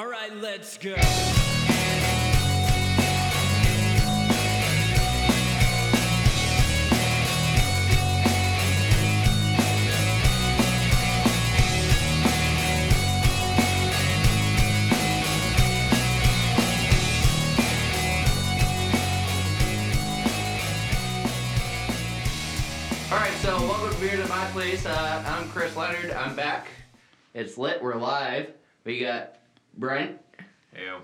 All right, let's go. All right, so welcome to Beard My Place. Uh, I'm Chris Leonard. I'm back. It's lit. We're live. We got Brent, Ew.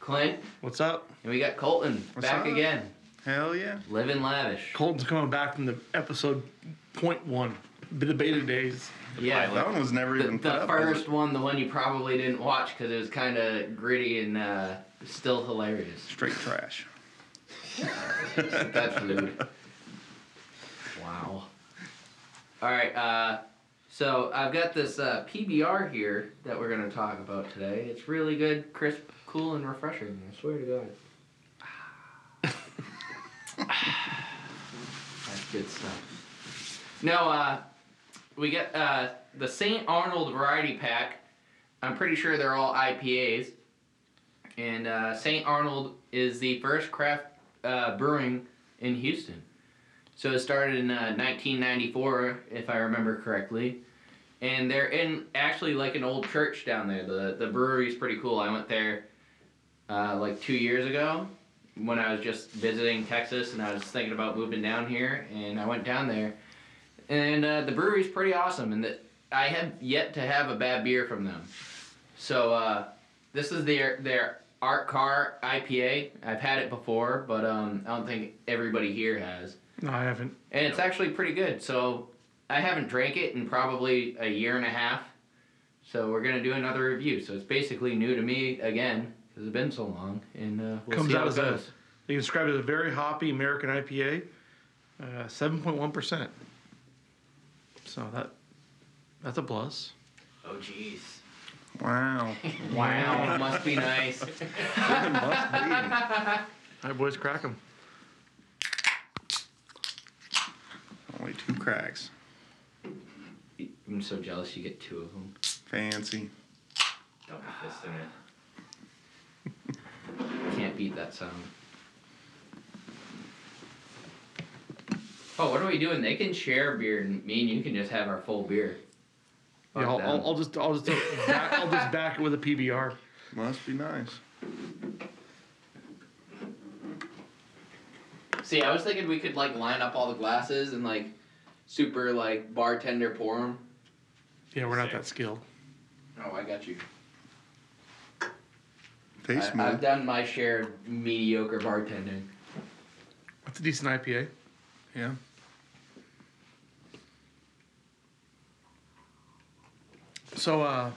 Clint, What's up? and we got Colton What's back up? again. Hell yeah. Living lavish. Colton's coming back from the episode point one, the beta days. Yeah, That one was never the, even the up. first it? one, the one you probably didn't watch because it was kind of gritty and uh, still hilarious. Straight trash. That's rude. Wow. All right. Uh, so I've got this uh, PBR here that we're gonna talk about today. It's really good, crisp, cool, and refreshing. I swear to God. That's good stuff. No, uh, we got uh, the St. Arnold Variety Pack. I'm pretty sure they're all IPAs. And uh, St. Arnold is the first craft uh, brewing in Houston. So it started in uh, 1994, if I remember correctly. And they're in actually like an old church down there. The the brewery's pretty cool. I went there uh, like two years ago when I was just visiting Texas and I was thinking about moving down here. And I went down there, and uh, the brewery's pretty awesome. And the, I have yet to have a bad beer from them. So uh, this is their their Art Car IPA. I've had it before, but um, I don't think everybody here has. No, I haven't. And it's actually pretty good. So I haven't drank it in probably a year and a half. So we're gonna do another review. So it's basically new to me again because it's been so long, and uh, we'll Comes see out how it as a- goes. They describe it as a very hoppy American IPA, uh, seven point one percent. So that that's a plus. Oh jeez. Wow. Wow, must be nice. It must be. All right, boys, crack them. Only two cracks. I'm so jealous you get two of them. Fancy. Don't be fisting it. Can't beat that sound. Oh, what are we doing? They can share beer, and me and you can just have our full beer. Yeah, I'll. I'll, I'll just I'll just back, I'll just back it with a PBR. Must be nice. See, I was thinking we could like line up all the glasses and like super like bartender pour them. Yeah, we're not that skilled. Oh, I got you. Tastes I, smooth. I've done my share of mediocre bartending. That's a decent IPA. Yeah. So, uh,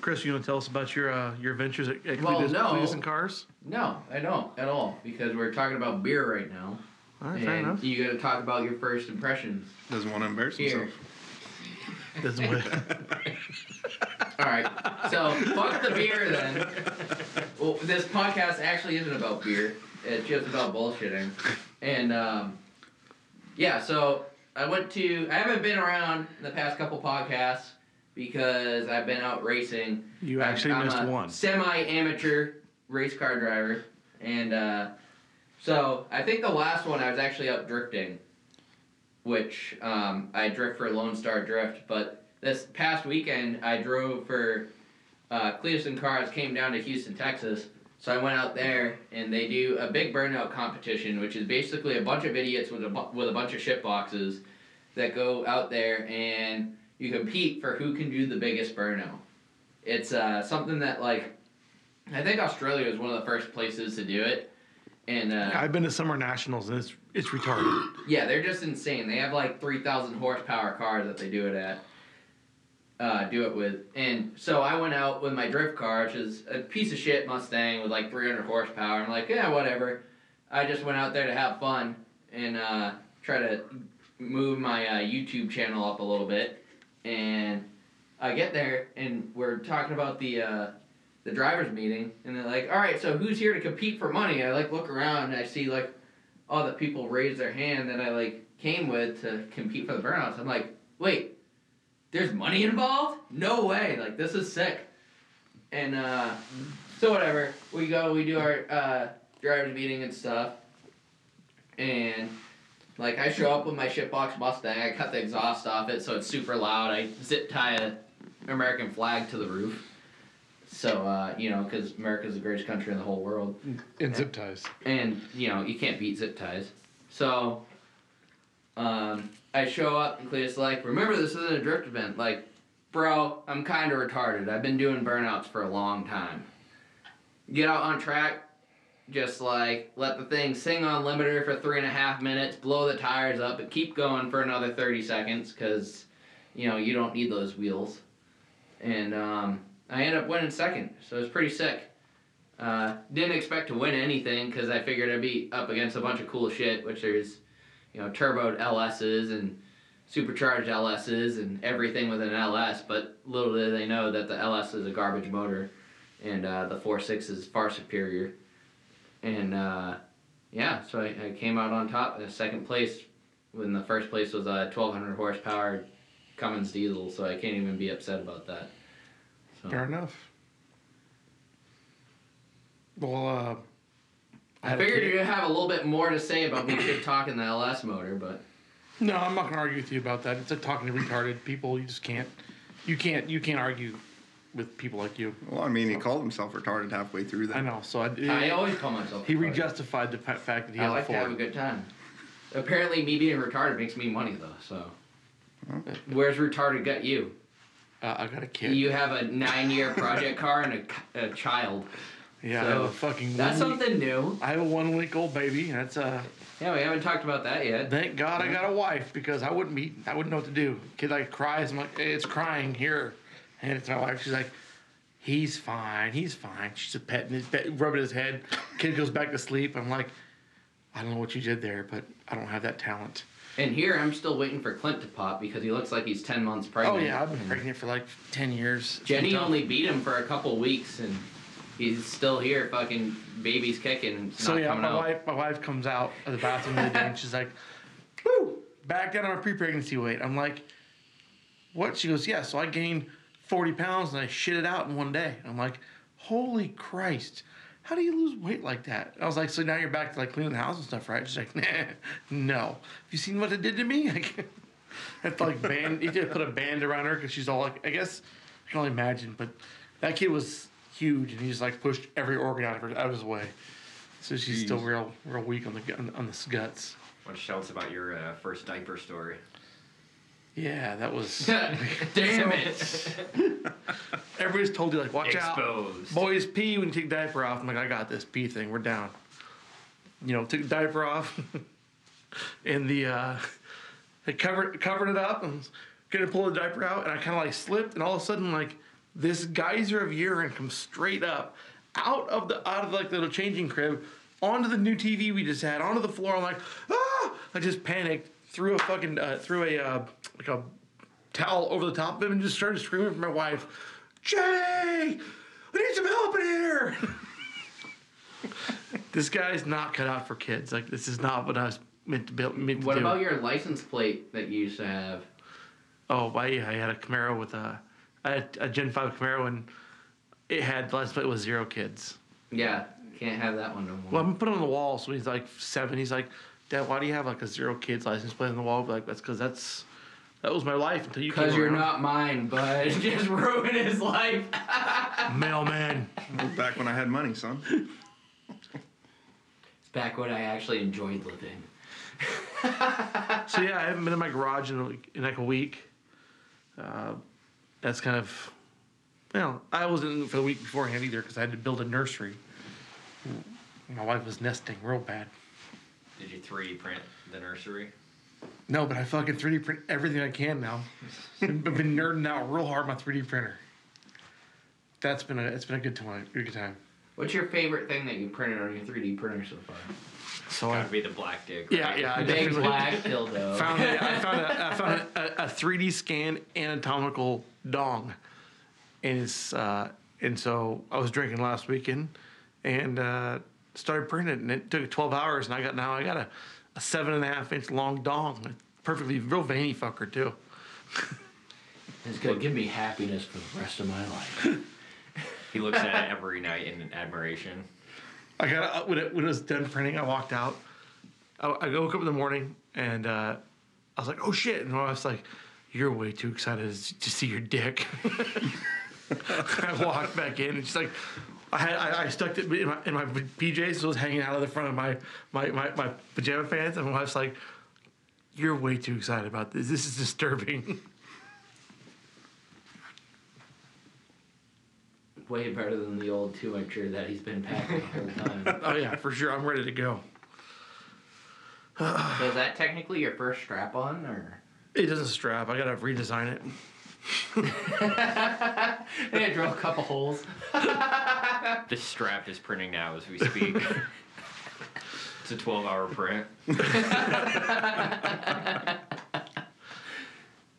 Chris, you want to tell us about your uh, your adventures at, at Well, Cleetus, no. Cleetus and Cars? No, I don't at all because we're talking about beer right now, All right, fair and enough. you got to talk about your first impressions. Doesn't want to embarrass Here. himself. Doesn't work. All right, so fuck the beer then. Well, this podcast actually isn't about beer. It's just about bullshitting. And um, yeah, so I went to. I haven't been around in the past couple podcasts because I've been out racing. You I'm- actually I'm missed a one. Semi-amateur race car driver, and uh, so I think the last one I was actually out drifting, which um, I drift for Lone Star Drift. But this past weekend I drove for uh, Cleetus and Cars. Came down to Houston, Texas. So I went out there, and they do a big burnout competition, which is basically a bunch of idiots with a bu- with a bunch of shit boxes that go out there and you compete for who can do the biggest burnout. It's uh, something that like I think Australia was one of the first places to do it, and uh, I've been to Summer Nationals and it's it's retarded. yeah, they're just insane. They have like three thousand horsepower cars that they do it at. Uh, do it with, and so I went out with my drift car, which is a piece of shit Mustang with like 300 horsepower. I'm like, yeah, whatever. I just went out there to have fun and uh, try to move my uh, YouTube channel up a little bit. And I get there, and we're talking about the uh, the drivers meeting, and they're like, all right, so who's here to compete for money? I like look around, and I see like all the people raise their hand that I like came with to compete for the burnouts. I'm like, wait, there's money involved? No way! Like this is sick. and uh, so whatever. We go, we do our uh, driver's meeting and stuff, and like I show up with my shitbox Mustang. I cut the exhaust off it so it's super loud. I zip tie a American flag to the roof. So uh, you know, because America's the greatest country in the whole world In zip ties. and you know you can't beat zip ties. So, um, I show up and Cleetus like, remember this isn't a drift event. Like, bro, I'm kind of retarded. I've been doing burnouts for a long time. Get out on track, just like let the thing sing on limiter for three and a half minutes, blow the tires up, and keep going for another thirty seconds because, you know, you don't need those wheels. And um, I end up winning second, so it was pretty sick. Uh, didn't expect to win anything because I figured I'd be up against a bunch of cool shit, which there's, you know, turboed LSs and supercharged LSs and everything with an LS. But little did they know that the LS is a garbage motor, and uh, the 4.6 is far superior. And uh, yeah, so I, I came out on top, in second place, when the first place was a 1200 horsepower Cummins diesel. So I can't even be upset about that. So. Fair enough. Well, uh, I had a figured you'd have a little bit more to say about me shit talking the LS motor, but No, I'm not gonna argue with you about that. It's like talking to retarded people. You just can't. You can't. You can't argue with people like you. Well, I mean, he called himself retarded halfway through that. I know. So I. I always call myself. he retarded. re-justified the fa- fact that he I has like a to have a good time. Apparently, me being retarded makes me money though. So, okay. where's retarded got you? Uh, I got a kid. You have a nine-year project car and a, a child. yeah, I have a fucking. That's week- something new. I have a one-week-old baby. That's uh. Yeah, we haven't talked about that yet. Thank God I got a wife because I wouldn't be. I wouldn't know what to do. Kid like cries. I'm like, hey, it's crying here, and it's my wife. She's like, he's fine. He's fine. She's a petting his pet, rubbing his head. Kid goes back to sleep. I'm like, I don't know what you did there, but I don't have that talent. And here, I'm still waiting for Clint to pop because he looks like he's ten months oh, pregnant. Oh yeah, I've been pregnant for like ten years. Jenny only beat him for a couple weeks, and he's still here. Fucking baby's kicking. and So yeah, coming my out. wife, my wife comes out of the bathroom the day and she's like, "Woo, back down on my pre-pregnancy weight." I'm like, "What?" She goes, "Yeah." So I gained 40 pounds and I shit it out in one day. I'm like, "Holy Christ!" How do you lose weight like that? I was like, so now you're back to like cleaning the house and stuff, right? She's like, nah, no. Have you seen what it did to me? Like, I have to like band, you did put a band around her because she's all like, I guess I can only imagine, but that kid was huge and he just like pushed every organ out of her, out of his way. So she's still real, real weak on the on, on the guts. What shouts about your uh, first diaper story? Yeah, that was. Damn it! Everybody's told you like, watch out. Boys pee when you take the diaper off. I'm like, I got this pee thing. We're down. You know, took the diaper off, and the uh, I covered covered it up and was gonna pull the diaper out, and I kind of like slipped, and all of a sudden like this geyser of urine comes straight up out of the out of like the little changing crib onto the new TV we just had onto the floor. I'm like, ah! I just panicked, threw a fucking uh, threw a uh, like a towel over the top of him and just started screaming for my wife, Jenny, we need some help in here. this guy's not cut out for kids. Like this is not what I was meant to be meant to What do. about your license plate that you used to have? Oh, I, I had a Camaro with a, I had a Gen Five Camaro and it had the license plate with zero kids. Yeah, can't have that one no more. Well, I'm putting on the wall, so he's like seven. He's like, Dad, why do you have like a zero kids license plate on the wall? Like, that's because that's that was my life until you came Because you're around. not mine, but just ruined his life. mailman. That back when I had money, son. It's back when I actually enjoyed living. So yeah, I haven't been in my garage in, a week, in like a week. Uh, that's kind of, well, I wasn't for the week beforehand either because I had to build a nursery. My wife was nesting real bad. Did you 3D print the nursery? No, but I fucking 3D print everything I can now. I've been nerding out real hard on my 3D printer. That's been a it's been a good time. Good time. What's your favorite thing that you printed on your 3D printer so far? So I Gotta be the black dick. yeah right? yeah I Big definitely black dildo. found a, I found a, I found a, a, a 3D scan anatomical dong, and it's uh, and so I was drinking last weekend, and uh, started printing it, and it took 12 hours, and I got now I got a, a seven and a half inch long dong, perfectly real veiny fucker too. It's gonna give me happiness for the rest of my life. He looks at it every night in admiration. I got when it when it was done printing. I walked out. I, I woke up in the morning and uh, I was like, "Oh shit!" And I was like, "You're way too excited to see your dick." I walked back in and she's like, I had I, I stuck it in my, in my PJs, so it was hanging out of the front of my my, my, my pajama pants, and I was like, "You're way too excited about this. This is disturbing." Way better than the old two incher that he's been packing the whole time. oh yeah, for sure. I'm ready to go. so is that technically your first strap on or? It doesn't strap. I gotta redesign it. hey, I drilled a couple holes. the strap is printing now as we speak. it's a 12 hour print.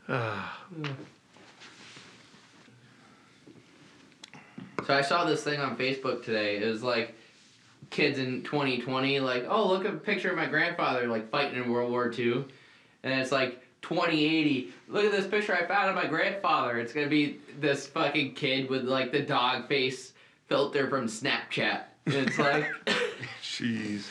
So I saw this thing on Facebook today. It was like kids in 2020, like, oh, look at a picture of my grandfather like fighting in World War II, and it's like 2080. Look at this picture I found of my grandfather. It's gonna be this fucking kid with like the dog face filter from Snapchat. And it's like, Jeez.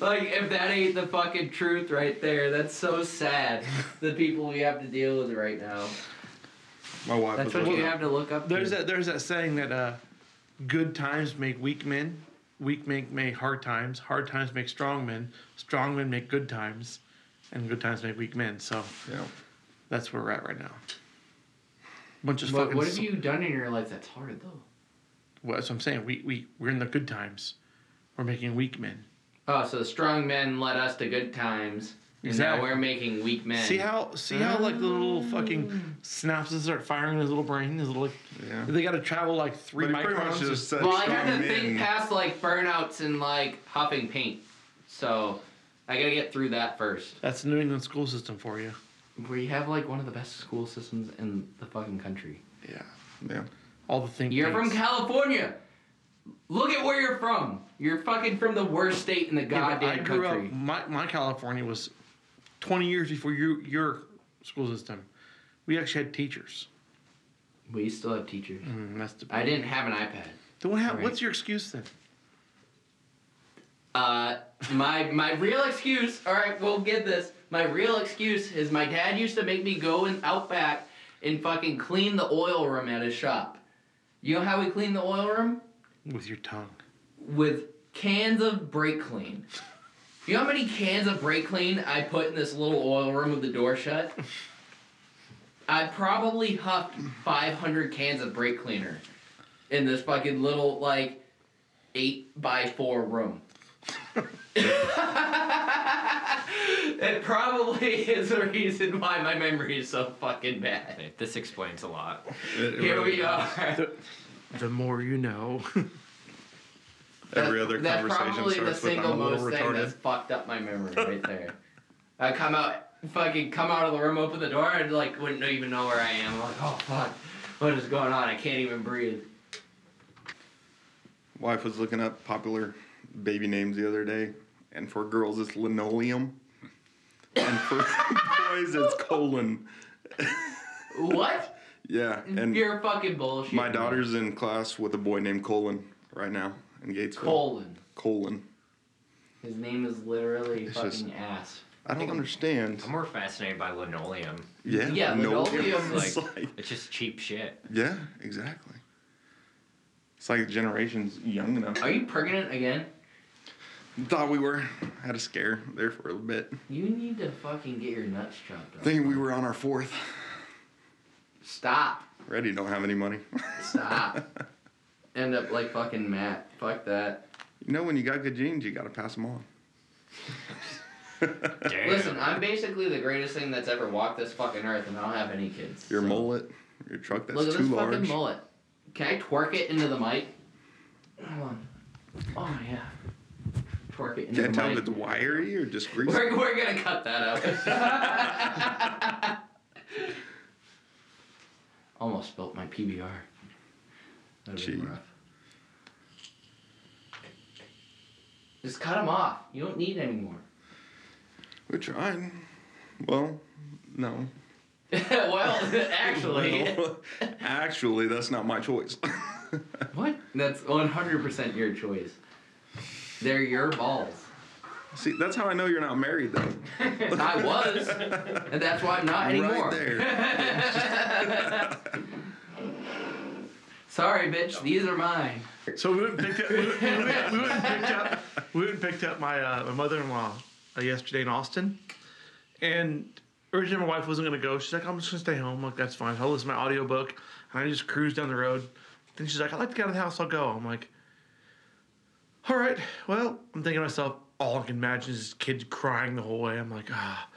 like if that ain't the fucking truth right there, that's so sad. the people we have to deal with right now. My wife That's was what you looking have to look up. There's to. that there's that saying that uh, good times make weak men, weak men make hard times, hard times make strong men, strong men make good times, and good times make weak men. So Yeah. that's where we're at right now. Bunch of What, fucking. what have you done in your life that's hard though? Well, that's what I'm saying. We we we're in the good times. We're making weak men. Oh, so the strong men led us to good times. And Exactly. now we're making weak men. See how see how like the little fucking ah. synapses start firing in his little brain. His little like Yeah. they got to travel like three But he pretty microns. much to- just said well, I had strong to think past like burnouts and like hopping paint. So I gotta get through that first. that's the New England school system for you. We have like one of the best school systems in the fucking country. Yeah. Yeah. All the things. You're from. California. Look at where you're from. You're fucking from the worst state in the Yeah, goddamn I grew country. up. My, my California was twenty years before your your school system. We actually had teachers. We still have teachers. Mm, that's the. I didn't have an iPad. Then what hap- Right. What's your excuse then? Uh, my my real excuse. All right, we'll get this. My real excuse is my dad used to make me go in out back and fucking clean the oil room at his shop. You know how we clean the oil room? With your tongue. With cans of brake clean. You know how many cans of brake clean I put in this little oil room with the door shut? I probably huffed 500 cans of brake cleaner in this fucking little like eight by four room. it probably is the reason why my memory is so fucking bad. Hey, This explains a lot. It- it Here really we does. are. The more you know. Every other that's conversation probably starts with I'm a single little most thing retarded. that's fucked up my memory right there. I come out, fucking come out of the room, open the door, and like wouldn't even know where I am. I'm like, oh fuck, what is going on? I can't even breathe. Wife was looking up popular baby names the other day, and for girls it's linoleum, and for boys it's colon. What? Yeah, and You're fucking bullshit. my daughter's in class with a boy named Colon right now in Gatesville. colon. Colon. His name is literally It's fucking just- ass. I don't understand. I'm more fascinated by linoleum. Yeah, Yeah, linoleum is Like, like, it's just cheap shit. yeah, exactly. It's like generations young enough. Are you pregnant again? Thought we were had a scare there for a little bit. You need to fucking get your nuts chopped off. Thinking we were on our fourth. Stop. Ready, don't have any money. Stop. End up like fucking Matt. Fuck that. you know when you got good genes, you gotta pass them on. Damn. Listen, I'm basically the greatest thing that's ever walked this fucking earth, and I don't have any kids. Your so- mullet, your truck that's Look at too this large. fucking mullet. Can I twerk it into the mic? Hold on. Oh yeah. Can't tell if it's wiry or just greasy. We're, we're gonna cut that out. Almost spilt my PBR. That'd Gee. been rough. Just cut them off. You don't need any more. We're trying. Well, no. well, actually, Well, actually, that's not my choice. what? That's 100% your choice. They're your balls. See, that's how I know you're not married, though. I was, and that's why I'm not anymore. Right there. Sorry, bitch. These are mine. So we went and picked up. We went, we went, we went and picked up. We went and picked up my uh, my mother-in-law uh, yesterday in Austin, and originally my wife wasn't gonna go. She's like, "I'm just gonna stay home." I'm like, that's fine. I'll listen to my audiobook, and I just cruise down the road. Then she's like, "I'd like to get out of the house. I'll go." I'm like, "All right." Well, I'm thinking to myself, all I can imagine is kids crying the whole way. I'm like, ah,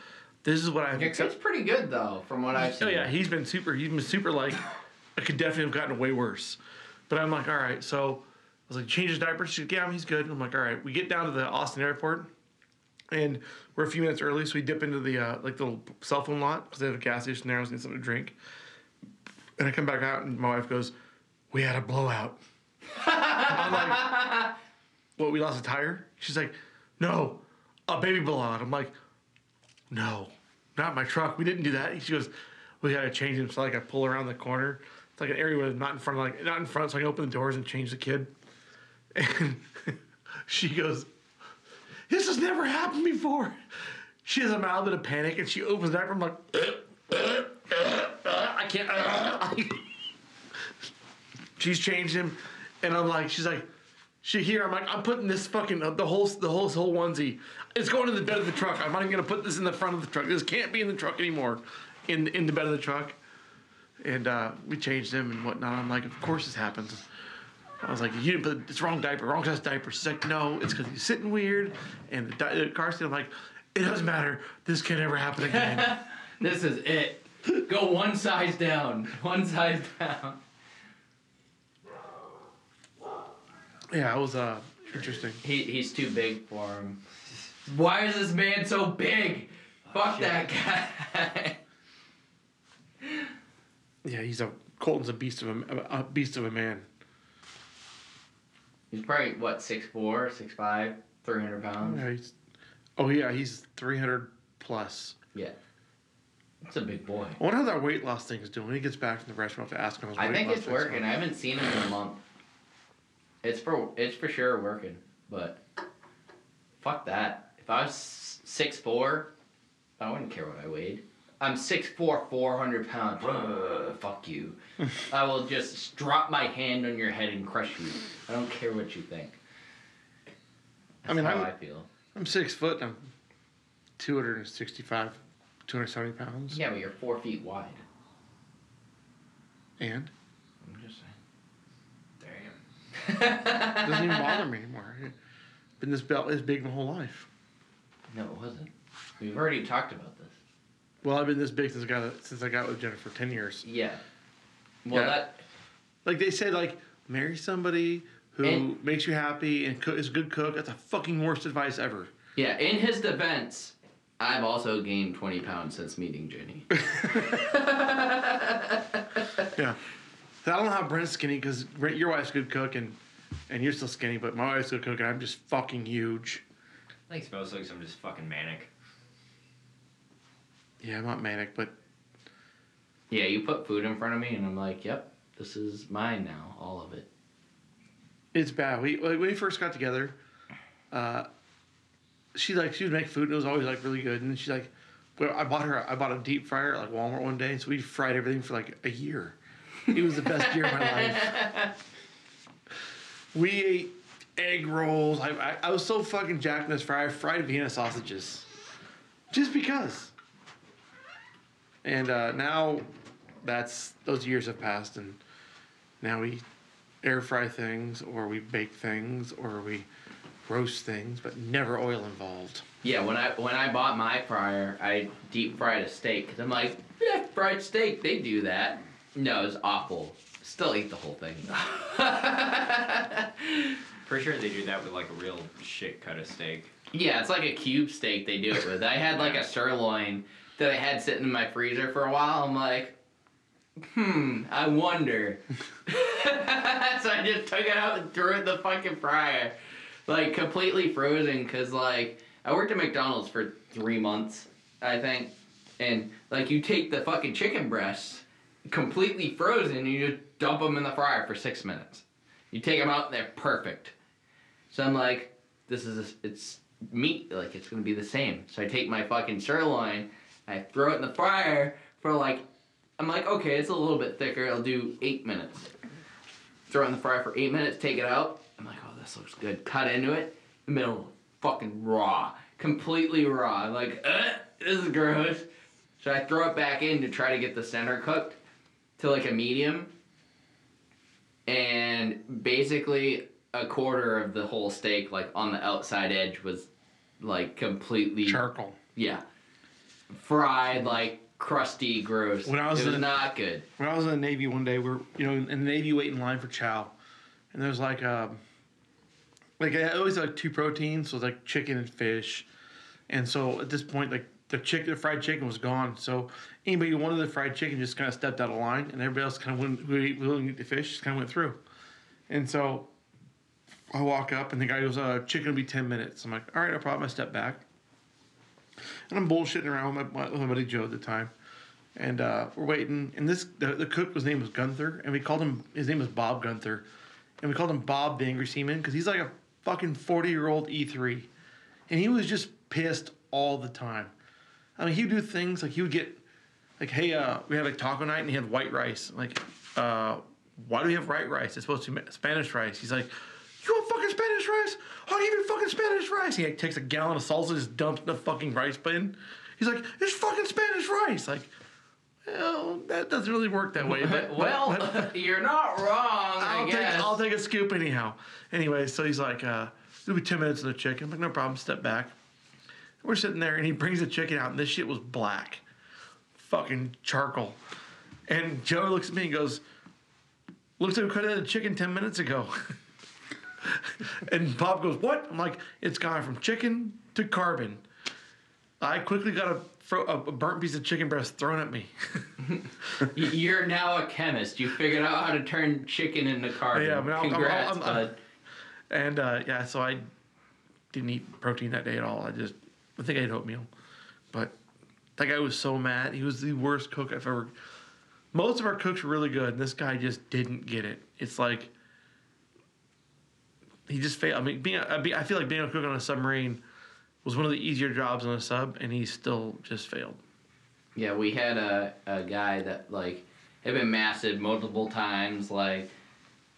this is what I've Your kid's pretty good though, from what I've seen. Oh yeah, he's been super. He's been super. Like, it could definitely have gotten way worse. But I'm like, all right. So I was like, change his diaper. She's like, yeah, he's good. I'm like, all right. We get down to the Austin airport, and we're a few minutes early, so we dip into the uh, like the little cell phone lot because they have a gas station there. I was getting something to drink, and I come back out, and my wife goes, "We had a blowout." I'm like, "What? We lost a tire?" She's like, "No, a baby blowout." I'm like, "No, not my truck. We didn't do that." She goes, "We got to change him." So like I pull around the corner. It's like an area where not in front, of, like not in front, so I can open the doors and change the kid. And she goes, "This has never happened before." She has a mild bit of panic, and she opens that. I'm like, I can't. she's changed him, and I'm like, she's like, she here. I'm like, I'm putting this fucking the whole the whole whole onesie. It's going in the bed of the truck. I'm not even gonna put this in the front of the truck. This can't be in the truck anymore. In in the bed of the truck, and uh, we changed him and whatnot. I'm like, of course this happens. I was like, you didn't put it's wrong diaper, wrong size diaper. She's like, no, it's because he's sitting weird, and the, di- the car seat. I'm like, it doesn't matter. This can never happen again. This is it. Go one size down. One size down. Yeah, it was uh interesting. He he's too big for him. Why is this man so big? Fuck that guy. Yeah, he's a Colton's a beast of a, a beast of a man. he's probably what six four, six five, three hundred pounds. Yeah, he's, oh yeah, he's 300 plus. Yeah. It's a big boy. I wonder how that weight loss thing is doing. When he gets back from the restaurant, to ask him. His I weight think loss it's thing's working. I haven't seen him in a month. It's for it's for sure working, but fuck that. If I was six four, I wouldn't care what I weighed. I'm six four, four hundred pounds. Ugh, fuck you. I will just drop my hand on your head and crush you. I don't care what you think. That's I mean, how I'm- I feel. I'm six foot. I'm 265, 270 pounds. Yeah, but you're four feet wide. And I'm just saying. Doesn't even bother me anymore. Been this belt this big my whole life. No, it wasn't. We've already talked about this. Well, I've been this big since I got since I got with Jennifer, ten years. Yeah. Well, Yeah. that Like they said, like marry somebody who And- makes you happy and cook, is a good cook. That's the fucking worst advice ever. Yeah, in his defense, I've also gained 20 pounds since meeting Jenny. Yeah. I don't know how Brent's skinny because your wife's a good cook and and you're still skinny, but my wife's a good cook and I'm just fucking huge. I think Smells like I'm just fucking manic. Yeah, I'm not manic, but yeah, you put food in front of me, and I'm like, yep, this is mine now, all of it. it's bad. We like when we first got together, uh, she like she would make food and it was always like really good. And she's like, well, I bought her I bought a deep fryer at like Walmart one day, so we fried everything for like a year. It was the best year of my life. We ate egg rolls. I, I, I was so fucking jacked in this fryer. I fried Vienna sausages, just because. And uh, now, that's those years have passed, and now we air fry things, or we bake things, or we roast things, but never oil involved. Yeah, when I when I bought my fryer, I deep fried a steak because I'm like, yeah, fried steak, they do that. No, it's awful. Still eat the whole thing. Pretty sure they do that with like a real shit cut of steak. yeah, it's like a cube steak they do it with. I had like a sirloin that I had sitting in my freezer for a while. I'm like, hmm, I wonder. so I just took it out and threw it in the fucking fryer, like completely frozen. Cause like I worked at McDonald's for three months, I think, And like you take the fucking chicken breasts, completely frozen, you just dump them in the fryer for six minutes. You take them out, and they're perfect. So I'm like, this is it's meat, like it's gonna be the same. So I take my fucking sirloin, I throw it in the fryer for like, I'm like, okay, it's a little bit thicker. I'll do eight minutes. Throw it in the fryer for eight minutes, take it out. I'm like, oh, this looks good. Cut into it, the middle, fucking raw, completely raw. I'm like, uh, this is gross. So I throw it back in to try to get the center cooked to like a medium. And basically, a quarter of the whole steak, like on the outside edge, was like completely Charcoal. yeah, fried, like crusty, gross. When I was it was in- not good. When I was in the Navy one day, we're you know in the Navy waiting in line for chow, and there's like um, like I always had, like two proteins, so like chicken and fish, and so at this point like the chicken, the fried chicken was gone. So anybody who wanted the fried chicken just kind of stepped out of line, and everybody else kind of went ate- willing to eat the fish just kind of went through, and so I walk up and the guy goes, "Uh, chicken will be ten minutes." I'm like, "All right, no problem." I step back, and I'm bullshitting around with my, with my buddy Joe at the time and uh, we're waiting. And this the, the cook his name was Gunther, and we called him his name was Bob Gunther, and we called him Bob the Angry Seaman because he's like a fucking forty year old E three, and he was just pissed all the time. I mean, he would do things like he would get like, hey, uh, we had like taco night, and he had white rice. Like, uh, why do we have white rice? It's supposed to be Spanish rice. He's like. You want fucking Spanish rice? I'll give you fucking Spanish rice. He like, takes a gallon of salsa, just dumps in the fucking rice bin. He's like, it's fucking Spanish rice. Like, well, that doesn't really work that way. But, well, but- you're not wrong. I'll I take. I'll take a scoop anyhow. Anyway, so he's like, uh, it'll be ten minutes of the chicken. I'm like, no problem. Step back. We're sitting there, and he brings the chicken out, and this shit was black, fucking charcoal. And Joe looks at me and goes, "Looks like we could have had the chicken ten minutes ago." and Bob goes, "What?" I'm like, "It's gone from chicken to carbon." I quickly got a, fro- a a burnt piece of chicken breast thrown at me. You're now a chemist. You figured out how to turn chicken into carbon. Yeah, but I'm- I'm- Congrats, I'm- I'm- bud. And uh, yeah, so I didn't eat protein that day at all. I just, I think I ate oatmeal. That guy was so mad. He was the worst cook I've ever. Most of our cooks were really good, and this guy just didn't get it. It's like he just failed. I mean, being, a, I feel like being a cook on a submarine was one of the easier jobs on a sub, and he still just failed. Yeah, we had a, a guy that like had been masted multiple times. Like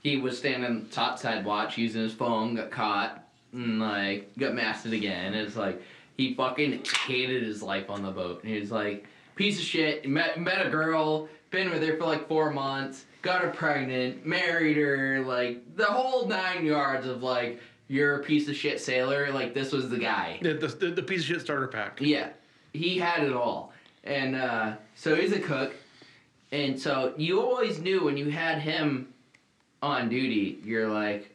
he was standing topside watch using his phone, got caught, and like got masted again. It's like he fucking hated his life on the boat. And he was like, piece of shit. Met met a girl, been with her for like four months, got her pregnant, married her, like the whole nine yards of like you're a piece of shit sailor. Like this was the guy. The, the, the, the piece of shit starter pack. Yeah, he had it all. And uh, so he's a cook. And so you always knew when you had him on duty, you're like,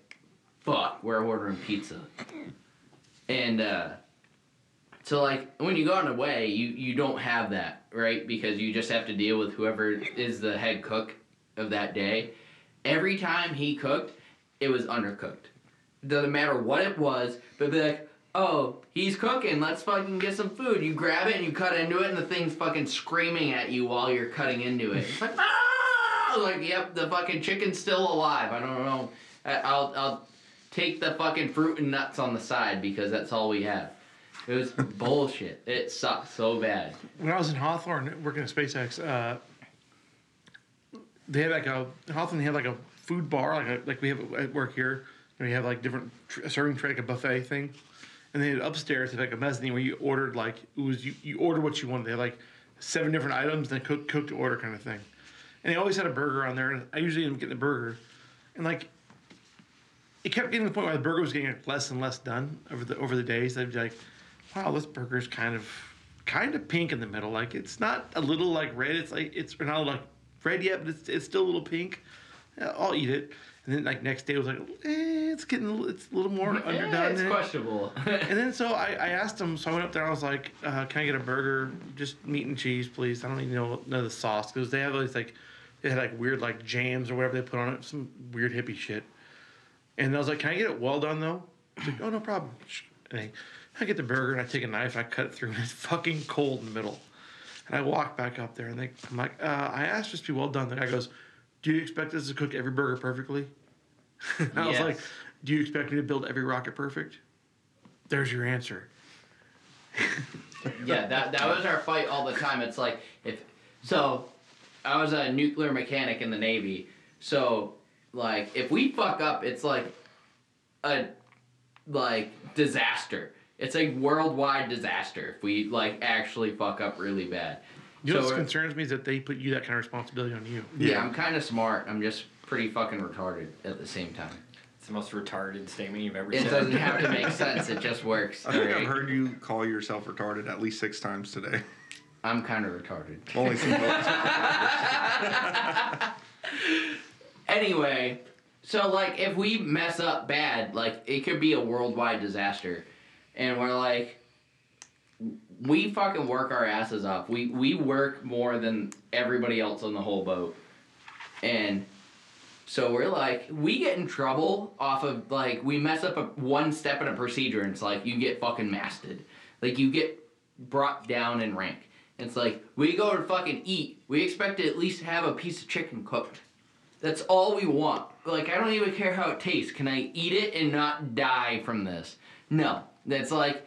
fuck, we're ordering pizza. And uh, so, like, when you go on away, you, you don't have that, right? Because you just have to deal with whoever is the head cook of that day. Every time he cooked, it was undercooked. Doesn't matter what it was, but be like, oh, he's cooking. Let's fucking get some food. You grab it and you cut into it, and the thing's fucking screaming at you while you're cutting into it. It's like, ah! Like, yep, the fucking chicken's still alive. I don't know. I'll I'll take the fucking fruit and nuts on the side because that's all we have. It was bullshit. It sucked so bad. when I was in Hawthorne working at SpaceX, uh, they had like a Hawthorne They had like a food bar, like a, like we have at work here. We have like different tr- serving tray, like a buffet thing, and had upstairs they had like a mezzanine where you ordered like it was you, you ordered what you wanted. They had like seven different items, then cook cook to order kind of thing, and they always had a burger on there. And I usually up getting the burger, and like it kept getting to the point where the burger was getting less and less done over the over the days. They'd be like, "Wow, this burger's kind of kind of pink in the middle. Like it's not a little like red. It's like it's not like red yet, but it's, it's still a little pink. Yeah, I'll eat it." And then like next day it was like, eh, "It's getting a little- it's a little more Yeah, underdone." it's questionable. And then so I, I asked him, so I went up there. I was like, uh, "Can I get a burger, just meat and cheese, please? I don't even know know the sauce because they have all these like, they had like weird like jams or whatever they put on it, some weird hippie shit." And I was like, "Can I get it well done though?" He's like, "Oh no problem." And I, I get the burger and I take a knife and I cut it through and it's fucking cold in the middle. And I walk back up there and they, I'm like, uh, I asked just to be well done. The guy goes, Do you expect us to cook every burger perfectly? and I was like, Do you expect me to build every rocket perfect? There's your answer. yeah, that that was our fight all the time. It's like if so, I was a nuclear mechanic in the Navy. So like if we fuck up, it's like a like disaster. It's a worldwide disaster if we like actually fuck up really bad. You know So what concerns me is that they put you that kind of responsibility on you. yeah, Yeah. I'm kind of smart. I'm just pretty fucking retarded at the same time. It's the most retarded statement you've ever It said. doesn't have to make sense. It just works. I think alright? I've heard you call yourself retarded at least six times today. I'm kind of retarded. Only some folks. Anyway, so like if we mess up bad, like it could be a worldwide disaster. And we're like we fucking work our asses off. We we work more than everybody else on the whole boat. And so we're like we get in trouble off of like we mess up a one step in a procedure and it's like you get fucking masted. Like you get brought down in rank. It's like we go to fucking eat. We expect to at least have a piece of chicken cooked. That's all we want. Like, I don't even care how it tastes. Can I eat it and not die from this? No. That's like,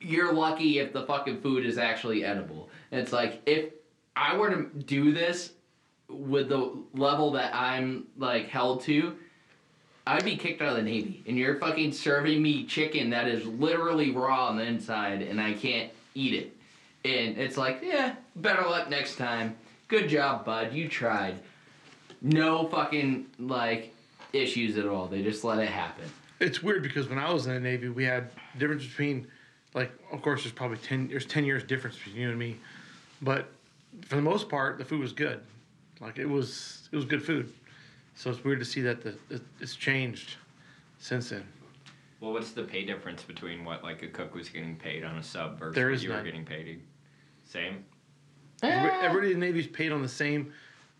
you're lucky if the fucking food is actually edible. It's like, if I were to do this with the level that I'm, like, held to, I'd be kicked out of the Navy. And you're fucking serving me chicken that is literally raw on the inside and I can't eat it. And it's like, yeah, better luck next time. Good job, bud. You tried no fucking like issues at all. They just let it happen. It's weird because when I was in the Navy, we had difference between, like, of course, there's probably ten. There's ten years difference between you and me, but for the most part, the food was good. Like it was, it was good food. So it's weird to see that the it, it's changed since then. Well, what's the pay difference between what like a cook was getting paid on a sub versus There what is you were getting paid? Same. Everybody, ah. everybody in the Navy's paid on the same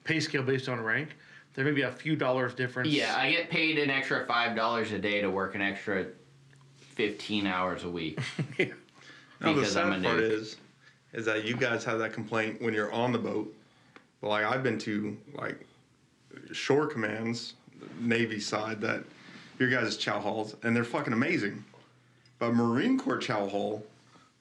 pay scale based on rank. There may be a few dollars difference. Yeah, I get paid an extra five dollars a day to work an extra fifteen hours a week. yeah. No, the Because I'm sad a part nerd. is, is that you guys have that complaint when you're on the boat. But like I've been to like shore commands, Navy side that your guys' chow halls, and they're fucking amazing. But Marine Corps chow hall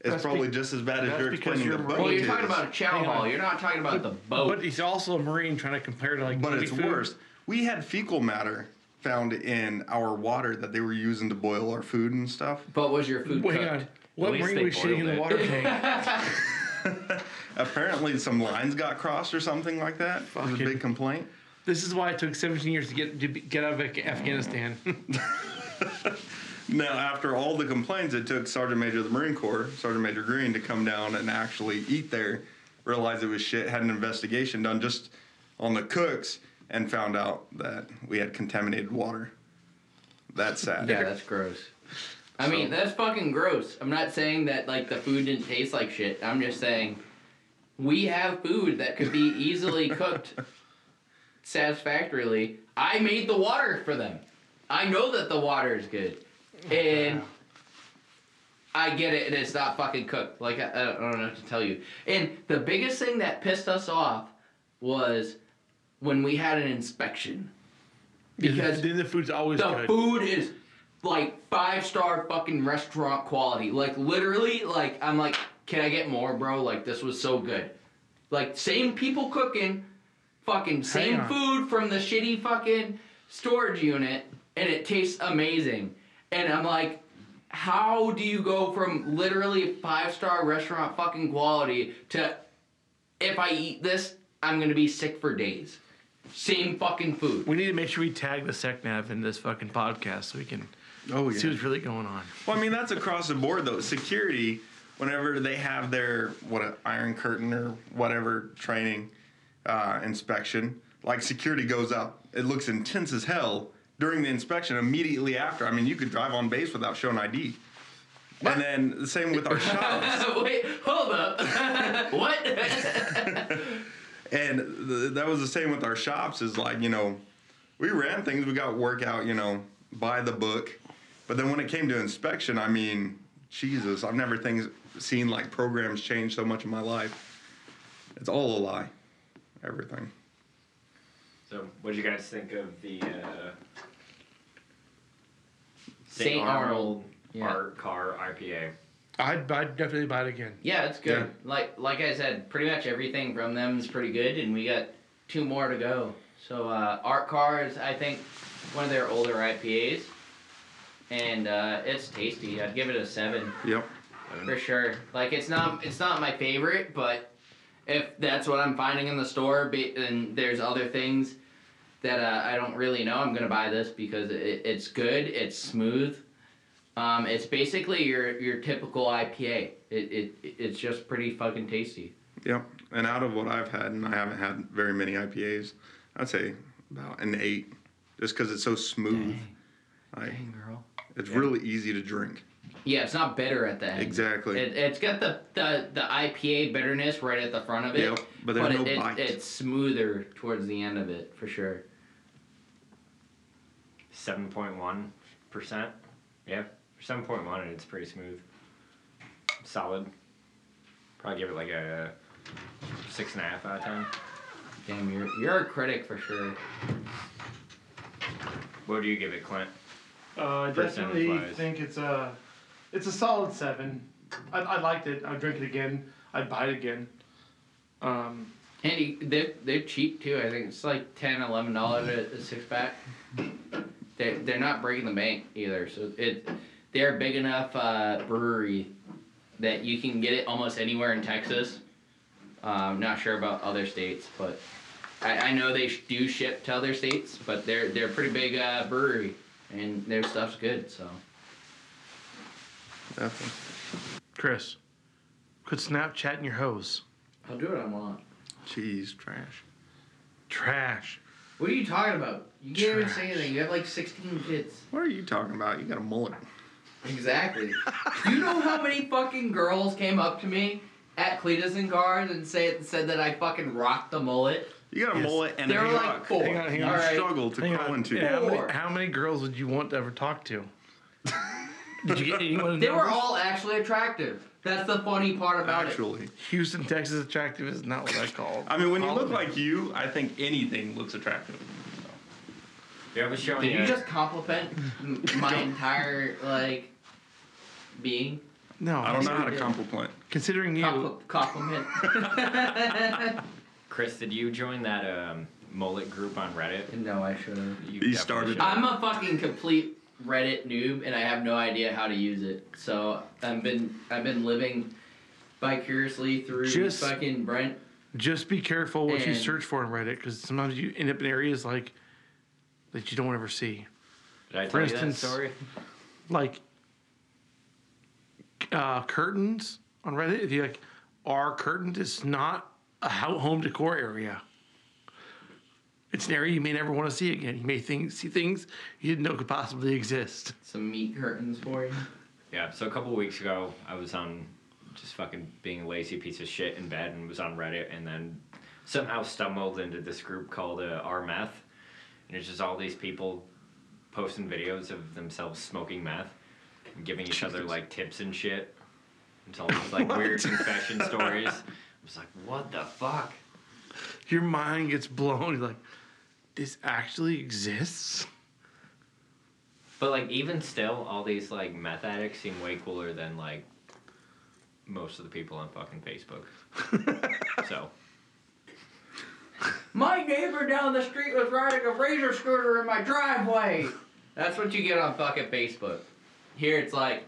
is That's probably be- just as bad as you're because explaining you're the boat well, you're is. talking about a chow Hang on. hall. You're not talking about the boat. But he's also a Marine trying to compare to like. But Navy it's food. worse. We had fecal matter found in our water that they were using to boil our food and stuff. but was your food Wait, cooked? on. What least Marine was shitting in the water tank? Apparently, some lines got crossed or something like that. It was a big complaint. this is why it took 17 years to get to be- get out of Afghanistan. Now, after all the complaints, it took Sergeant Major of the Marine Corps, Sergeant Major Green, to come down and actually eat there, realize it was shit, had an investigation done just on the cooks, and found out that we had contaminated water. That's sad. Yeah, that's gross. I mean, that's fucking gross. I'm not saying that like the food didn't taste like shit. I'm just saying we have food that could be easily cooked satisfactorily. I made the water for them. I know that the water is good. Oh, and I get it, and it's not fucking cooked. Like I, I don't know what to tell you. And the biggest thing that pissed us off was when we had an inspection. Because then the food's always the good. food is like five star fucking restaurant quality. Like literally, like I'm like, can I get more, bro? Like this was so good. Like same people cooking, fucking same food from the shitty fucking storage unit, and it tastes amazing. And I'm like, how do you go from literally five star restaurant fucking quality to if I eat this, I'm gonna be sick for days. Same fucking food. We need to make sure we tag the SecNav in this fucking podcast so we can Oh, see what's really going on. Well, I mean, that's across the board, though. Security, whenever they have their, what, a Iron Curtain or whatever training uh, inspection, like security goes up. It looks intense as hell during the inspection. Immediately after, I mean, you could drive on base without showing ID. And then the same with our shops. Wait, hold up. what? And th that was the same with our shops. Is like you know, we ran things. We got work out. You know, by the book. But then when it came to inspection, I mean, Jesus, I've never things seen like programs change so much in my life. It's all a lie. Everything. So, what do you guys think of the uh, St. Arnold. Yeah. Art Car IPA? I'd, I'd definitely buy it again. Yeah, it's good. Yeah. Like like I said, pretty much everything from them is pretty good, and we got two more to go. So uh, Art Car is I think one of their older IPAs, and uh, it's tasty. I'd give it a seven Yep. for sure. Like it's not it's not my favorite, but if that's what I'm finding in the store, be- and there's other things that uh, I don't really know, I'm gonna buy this because it, it's good. It's smooth. Um, it's basically your your typical IPA. It, it it's just pretty fucking tasty. Yep. And out of what I've had, and I haven't had very many IPAs, I'd say about an eight, just because it's so smooth. Like girl. it's Yeah. really easy to drink. Yeah, it's not bitter at the end. Exactly. It, it's got the, the, the IPA bitterness right at the front of it. Yep. But there's but no it, bite. it, it's smoother towards the end of it for sure. Seven point one percent. Yeah, seven point one, and it's pretty smooth. Solid. Probably give it like a six and a half out of ten. Damn, you're you're a critic for sure. What do you give it, Clint? Uh, I Percentage definitely wise. think it's a, it's a solid seven. I, I liked it. I'd drink it again. I'd buy it again. Um, Andy, they're, they're cheap too. I think it's like 10 11 dollars a, a six pack. They they're not breaking the bank either. So it they're a big enough uh, brewery that you can get it almost anywhere in Texas. Um, not sure about other states, but I, I know they do ship to other states. But they're they're a pretty big uh, brewery, and their stuff's good. So Definitely. Chris, quit Snapchatting your hose. I'll do what I want. Cheese trash. Trash. What are you talking about? You can't even say anything. You have like 16 kids. What are you talking about? You got a mullet. Exactly. you know how many fucking girls came up to me at Cleetus and Cars and say said that I fucking rocked the mullet? You got a Yes. mullet and They a were like truck. four. Hang on, hang You on. All right. struggle to Hang crawl on. into. How many, Four. how many girls would you want to ever talk to? Did you get anyone? They were numbers? all actually attractive. That's the funny part about it. Actually, Houston, Texas attractive is not what I call. I mean, when you look like you, I think anything looks attractive. Yeah, I was showing Did you. you just compliment my entire like being? no, I don't know how to compliment. Considering you, Compl- compliment. Chris, did you join that um, mullet group on Reddit? no, I should have. You He started should've. I'm a fucking complete Reddit noob, and I have no idea how to use it. So I've been I've been living vicariously through Just- fucking Brent. just be careful what you And- search for on Reddit because sometimes you end up in areas like that you don't ever see. Did I For tell you instance- that story? like uh, curtains on Reddit. If you like, our curtains is not a ho- home decor area. It's an area you may never want to see again. You may think, see things you didn't know could possibly exist. Some meat curtains for you. Yeah, so a couple weeks ago, I was on just fucking being a lazy piece of shit in bed and was on Reddit and then somehow stumbled into this group called uh, R Meth. And it's just all these people posting videos of themselves smoking meth and giving each other like tips and shit. and telling these like weird confession stories. I was like, what the fuck? Your mind gets blown. You're like, this actually exists? But like even still, all these like meth addicts seem way cooler than like most of the people on fucking Facebook. so My neighbor down the street was riding a razor scooter in my driveway. That's what you get on fucking Facebook. Here it's like,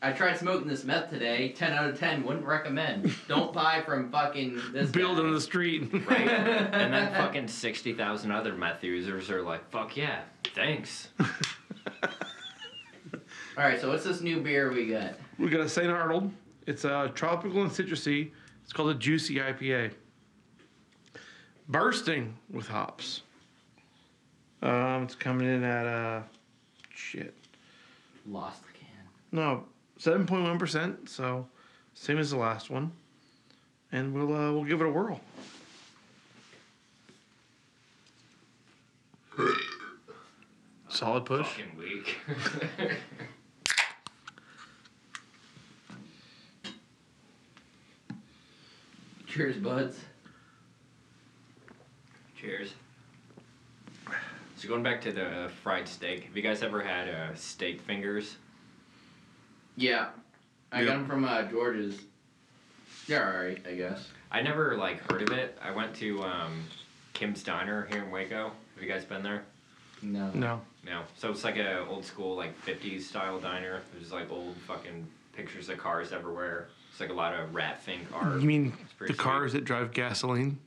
I tried smoking this meth today. Ten out of ten. Wouldn't recommend. Don't buy from fucking this Build guy. on the street. right, and then fucking sixty thousand other meth users are like, "Fuck yeah, thanks." All right, so what's this new beer we got? we got a St. Arnold. It's uh, tropical and citrusy. It's called a Juicy IPA. Bursting with hops. Um, it's coming in at uh, shit. Lost the can. No, seven point one percent. So same as the last one, and we'll uh, we'll give it a whirl. Solid push. Fucking weak. Cheers, buds. Cheers. So going back to the fried steak, have you guys ever had uh, steak fingers? Yeah, I Yep. got them from uh, George's. They're alright, I guess. I never like heard of it. I went to um, Kim's Diner here in Waco. Have you guys been there? No. No. No. So it's like a old school like 50s style diner. There's like old fucking pictures of cars everywhere. It's like a lot of rat fink art. You mean the sweet. cars that drive gasoline?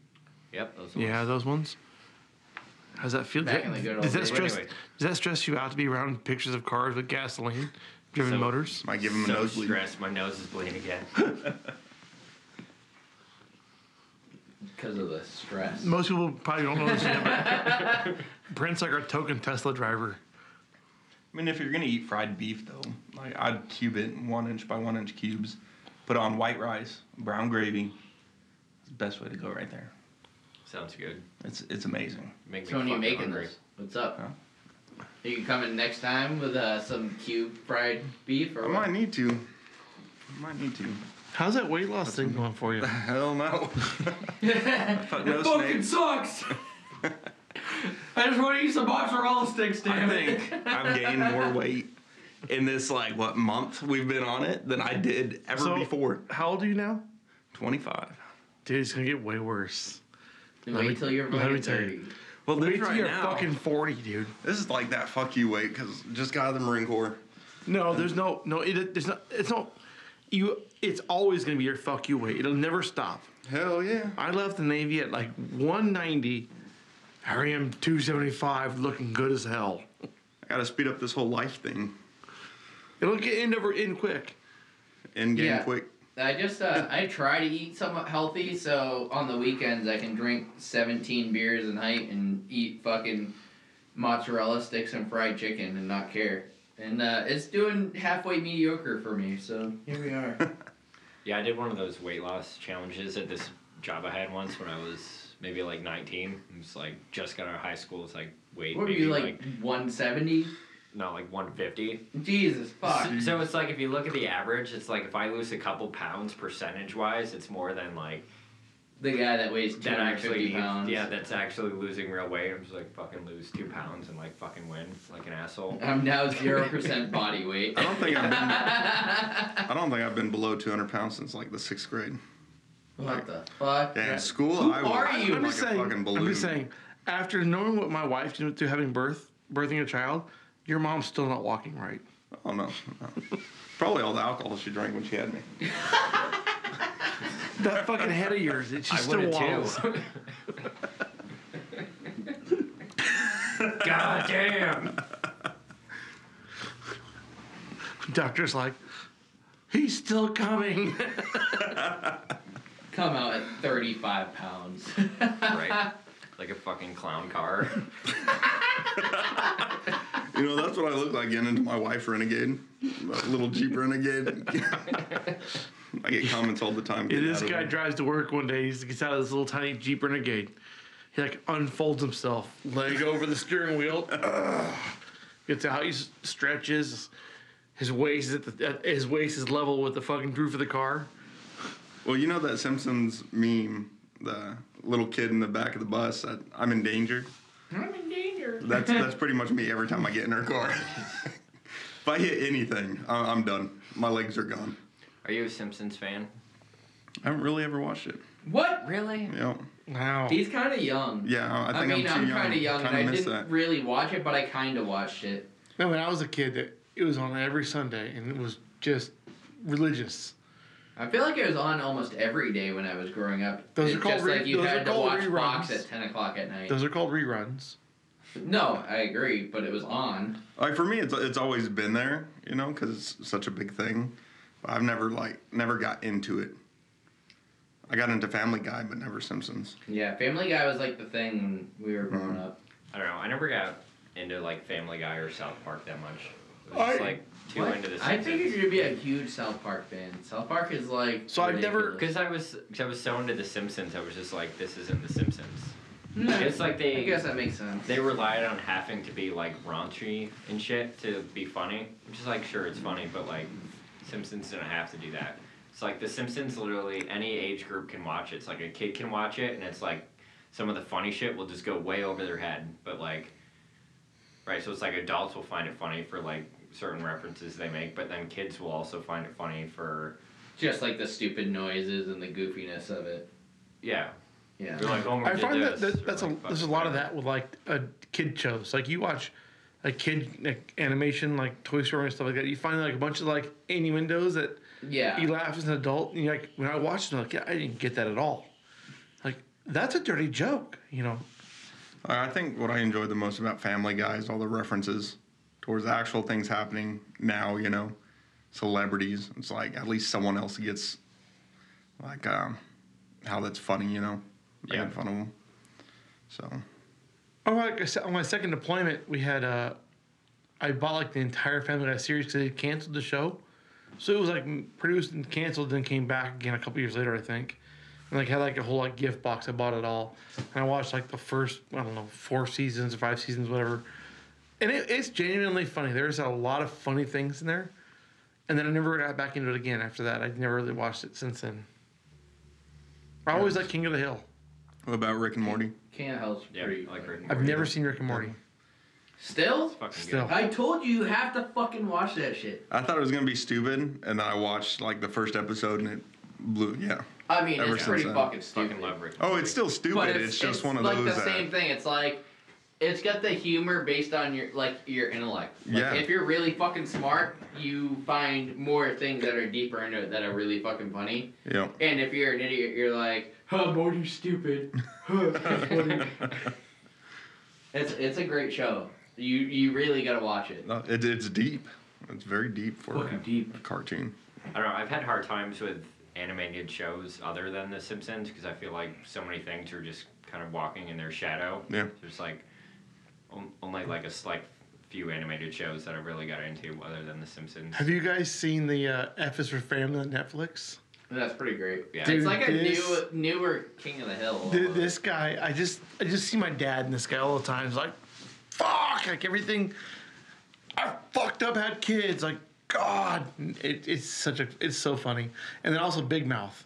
Yep. Those Yeah, those ones. How's that feel? Back in the good old does that days. stress? Anyway. Does that stress you out to be around pictures of cars with gasoline driven So- motors? Might give him a So nosebleed. stressed. My nose is bleeding again. Because of the stress. Most people probably don't know this yet, but Brent's like our token Tesla driver. I mean, if you're gonna eat fried beef, though, like I'd cube it in one inch by one inch cubes, put on white rice, brown gravy. It's the best way to go right there. Sounds good. It's it's amazing. Make me So when you making hungry. this? What's up? Huh? Are you coming next time with uh, some cube fried beef or I what? might need to. I might need to. How's that weight loss thing going for you? Hell no. Fuck no fucking snake. sucks. I just want to eat some mozzarella sticks, I damn it. think I've gained more weight in this like what month we've been on it than I did ever So- before. How old are you now? Twenty five. Dude, it's gonna get way worse. Wait Let me- till you're let fucking tell you. 30. Well, Wait this till right you're now, fucking forty, dude. this is like that fuck you weight because just got out of the Marine Corps. No, there's no, no. It, there's not. It's not. You. It's always gonna be your fuck you weight. It'll never stop. Hell yeah. I left the Navy at like 190. Here I am 275, looking good as hell. I gotta speed up this whole life thing. It'll get in over in quick. End game Yeah. quick. I just uh, I try to eat somewhat healthy, so on the weekends I can drink 17 beers a night and eat fucking mozzarella sticks and fried chicken and not care. And uh, it's doing halfway mediocre for me, so here we are. Yeah, I did one of those weight loss challenges at this job I had once when I was maybe like 19. It was like just got out of high school. It's like weight what were maybe you like 170? Not like 150. Jesus fuck. So, so it's like if you look at the average, it's like if I lose a couple pounds percentage wise, it's more than like The guy that weighs that actually pounds. yeah that's actually losing real weight. I'm just like fucking lose two pounds and like fucking win like an asshole. I'm now zero percent body weight. I don't think I've been. I don't think I've been below 200 pounds since like the sixth grade. what the fuck? Yeah, in school Who I was are you? like I'm a just saying. fucking. I'm just saying. After knowing what my wife did through having birth, birthing a child, your mom's still not walking right. Oh no, no. Probably all the alcohol she drank when she had me. That fucking head of yours, it she I still would waddles. too. God damn. Doctor's like, he's still coming. Come out at 35 pounds. Right. Like a fucking clown car. You know, that's what I look like getting into my wife renegade, a little Jeep renegade. I get comments all the time. Yeah, this guy drives to work one day. He gets out of this little tiny Jeep Renegade. He like unfolds himself, leg over the steering wheel. Gets out, he stretches. His waist is at the at, his waist is level with the fucking roof of the car. Well, you know that Simpsons meme, the little kid in the back of the bus. That I'm in danger. I'm in danger. That's that's pretty much me every time I get in her car. if I hit anything, I- I'm done. My legs are gone. Are you a Simpsons fan? I haven't really ever watched it. What? Really? You know, Wow. He's kind of young. yeah, I I, think mean, I'm I'm, too young. kind of young, and Kinda I miss didn't that. really watch it, but I kind of watched it. Man, when I was a kid, it, it was on every Sunday, and it was just religious. I feel like it was on almost every day when I was growing up. Those it's are called just re- like you those had to called watch Fox reruns. at 10 o'clock at night. Those are called reruns. No, I agree, but it was on. Like for me, it's it's always been there, you know, because it's such a big thing. But I've never like never got into it. I got into Family Guy, but never Simpsons. Yeah, Family Guy was like the thing when we were growing Mm-hmm. up. I don't know. I never got into like Family Guy or South Park that much. I was just like too What? into the I Simpsons. figured you'd be a huge South Park fan. South Park is like. So I've never- Because I was, cause I was so into The Simpsons, I was just like, this isn't The Simpsons. Hmm, It's like they, I guess that makes sense. they relied on having to be like raunchy and shit to be funny. Which is like, sure, it's funny, but like, Simpsons didn't have to do that. It's like The Simpsons. Literally, any age group can watch it. It's like a kid can watch it, and it's like some of the funny shit will just go way over their head. But like, Right, so it's like adults will find it funny for like certain references they make, but then kids will also find it funny for Just like the stupid noises and the goofiness of it. yeah. Yeah. You're like Homer I find that, that or that's a like, there's a fucking lot of that with like uh, kid shows. Like you watch a kid like, animation like Toy Story and stuff like that. You find like a bunch of like innuendos that Yeah. you laugh as an adult. And you're like, when I watched it, I'm like, yeah, I didn't get that at all. Like that's a dirty joke, you know. I think what I enjoyed the most about Family Guy is all the references towards actual things happening now. You know, celebrities. It's like at least someone else gets like um, how that's funny. You know, making Yeah. fun of them. So Oh, like on my second deployment, we had uh, I bought like the entire Family Guy series because they canceled the show, so it was like produced and canceled, then came back again a couple years later, I think, and like had like a whole like gift box. I bought it all, and I watched like the first I don't know four seasons or five seasons, whatever, and it, it's genuinely funny. There's a lot of funny things in there, and then I never got back into it again after that. I've never really watched it since then. I always like King of the Hill. what about Rick and Morty? Can't help Yeah, pretty. I like Rick and I've Morty. never seen Rick and Morty. Still? Fucking Still. good. I told you you have to fucking watch that shit. I thought it was gonna be stupid, and then I watched like the first episode, and it blew. Yeah. I mean, Ever it's since pretty then. fucking stupid. Fucking love Rick. and Oh, Morty. it's still stupid. But it's, just one of like those. the that, same thing. It's like it's got the humor based on your like your intellect. Like, Yeah. If you're really fucking smart, you find more things that are deeper into it that are really fucking funny. Yeah. And if you're an idiot, you're like, "Huh, Morty's stupid." Huh, that's funny." it's it's a great show. You you really gotta watch it. No, it, it's deep. It's very deep for Fucking deep. a cartoon. I don't know. I've had hard times with animated shows other than The Simpsons because I feel like so many things are just kind of walking in their shadow. Yeah. There's like on- only like a select few animated shows that I really got into other than The Simpsons. Have you guys seen the uh, F is for Family on Netflix? That's pretty great. Yeah. Dude, it's like a this- new newer King of the Hill. Th- this guy, I just, I just see my dad in this guy all the time. It's like, fuck, like everything. I fucked up, had kids. Like, God, it, it's such a, it's so funny. And then also Big Mouth.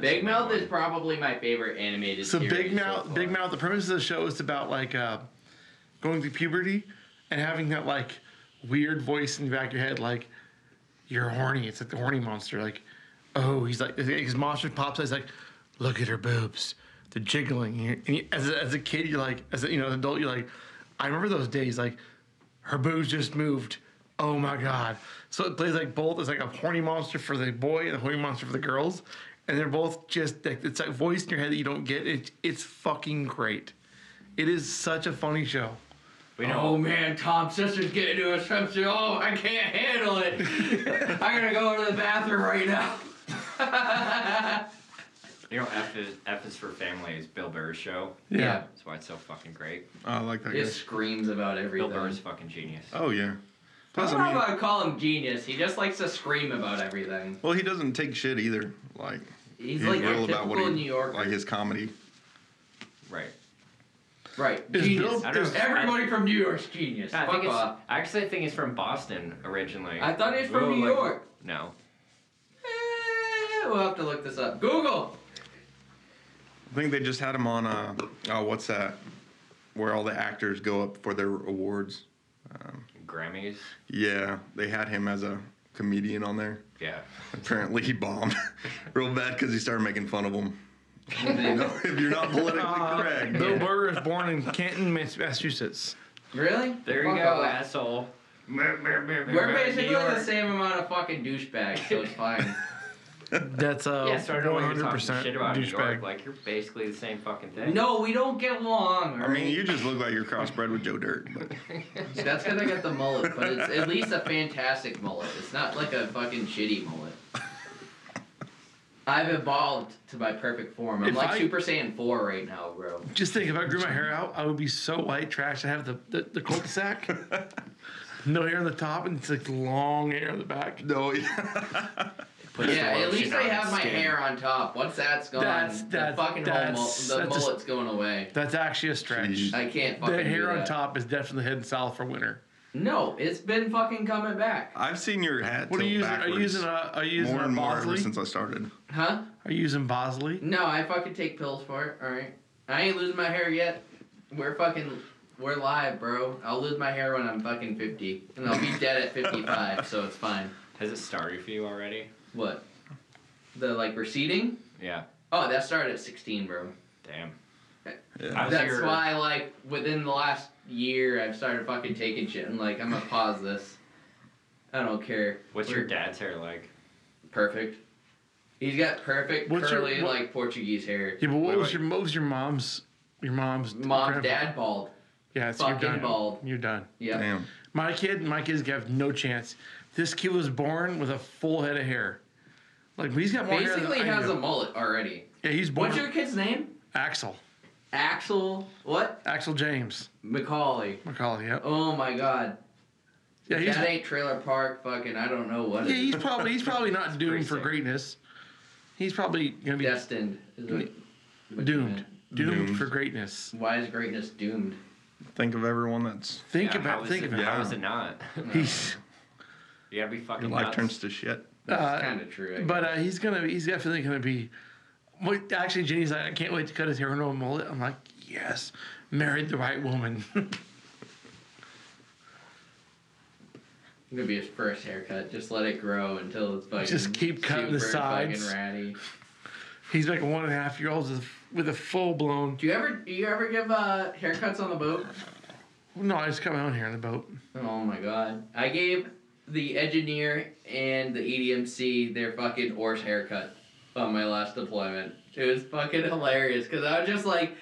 Big Mouth is probably my favorite animated. So series Big Mouth, far. Big Mouth. The premise of the show is about like uh, going through puberty and having that like weird voice in the back of your head, like you're horny. It's like the horny monster. Like, oh, he's like his monster pops. out, He's like, look at her boobs, they're jiggling. And, as a, as a kid, you're like, as a, you know, an adult, you're like, I remember those days. Like, her boobs just moved. Oh my god! So it plays like both. It's like a horny monster for the boy and a horny monster for the girls, and they're both just like it's like voice in your head that you don't get. It, it's fucking great. It is such a funny show. We know. Oh man, Tom's sister's getting into a swimsuit. Oh, I can't handle it. I'm gonna go to the bathroom right now. You know, F is F is for Family is Bill Burr's show. Yeah. That's why it's so fucking great. Oh, I like that He guy. screams about everything. Bill Burr's fucking genius. Oh yeah. I Plus, don't I know if I would call him genius. He just likes to scream about everything. well, he doesn't take shit either. Like He's, like your real typical New Yorker. like his comedy. Right. Right. Is Genius. Bill- I don't is- know. Everybody from New York's genius. I Fuck think it's. off. I actually think he's from Boston originally. I thought he was from Well, New like- York. No. Eh, we'll have to look this up. Google. I think they just had him on. Uh, oh, what's that? Where all the actors go up for their awards. Um, Grammys. Yeah, they had him as a comedian on there. Yeah. Apparently, he bombed real bad because he started making fun of him. You know, if you're not politically Uh, correct. Bill Burr is born in Canton, Massachusetts. Really? There you Fuck go, off. asshole. We're basically the same amount of fucking douchebags, so it's fine. That's uh, Yeah, so I don't know you're hundred talking percent shit about New York. douchebag. Like you're basically the same fucking thing. no, we don't get along. I mean, you just look like you're crossbred with Joe Dirt. But That's because I got the mullet, but it's at least a fantastic mullet. It's not like a fucking shitty mullet. I've evolved to my perfect form. I'm If like I- Super Saiyan 4 right now, bro. Just think, if I grew my hair out, I would be so white trash. I have the the, the cul-de-sac, no hair on the top, and it's like long hair on the back. no, yeah. Yeah, the at least lotion I have its my skin. hair on top. Once that's gone, That's- the that's- fucking whole that's- mul- the that's a- mullet's going away. That's actually a stretch. Jeez. I can't fucking The do hair on that. top is definitely heading south for winter. No, it's been fucking coming back. I've seen your hat. What are you using? Are you backwards using a? Are you using more a and more ever Bosley? since I started? Huh? Are you using Bosley? No, I fucking take pills for it. All right, I ain't losing my hair yet. We're fucking We're live, bro. I'll lose my hair when I'm fucking 50. And I'll be dead at 55, so it's fine. Has it started for you already? What? The, like, receding? Yeah. Oh, that started at 16, bro. Damn. Yeah. How's That's your- why, like, within the last year, I've started fucking taking shit and, like, I'm gonna pause this. I don't care. What's We're your dad's hair like? Perfect. He's got perfect, What's your- curly, what- like, Portuguese hair. Yeah, but what Wait, was wait. your what was your mom's your mom's Mom, grandpa- dad, bald. Yeah, so you're fucking done. bald. You're done. Yeah. Damn. My kid, my kids have no chance. This kid was born with a full head of hair. Like he's got more hair Basically than I has do. a mullet already. Yeah, he's born. What's your kid's name? Axel. Axel. What? Axel James Macaulay. Macaulay. Yep. Oh my god. Yeah, If he's that ain't trailer park. Fucking, I don't know what. yeah, it he's is. probably he's probably not doomed for greatness. He's probably gonna be destined. What, what doomed. doomed. Doomed. for greatness. Why is greatness doomed? Think of everyone that's Think Yeah, about how is think it, about How it. is it not? he's You gotta be fucking your life nuts. turns to shit. That's Uh, kind of true. I But guess. uh, he's gonna he's definitely gonna be. Actually, Jenny's like, I can't wait to cut his hair into a mullet. I'm like, yes, married the right woman. gonna be his first haircut. Just let it grow until it's fucking. Just keep cutting the sides. Fucking ratty. he's like one and a half year old with, a full blown. Do you ever do you ever give uh, haircuts on the boat? No, I just got my own hair in the boat. Oh my god. I gave the engineer and the EDMC their fucking horse haircut on my last deployment. It was fucking hilarious because I was just like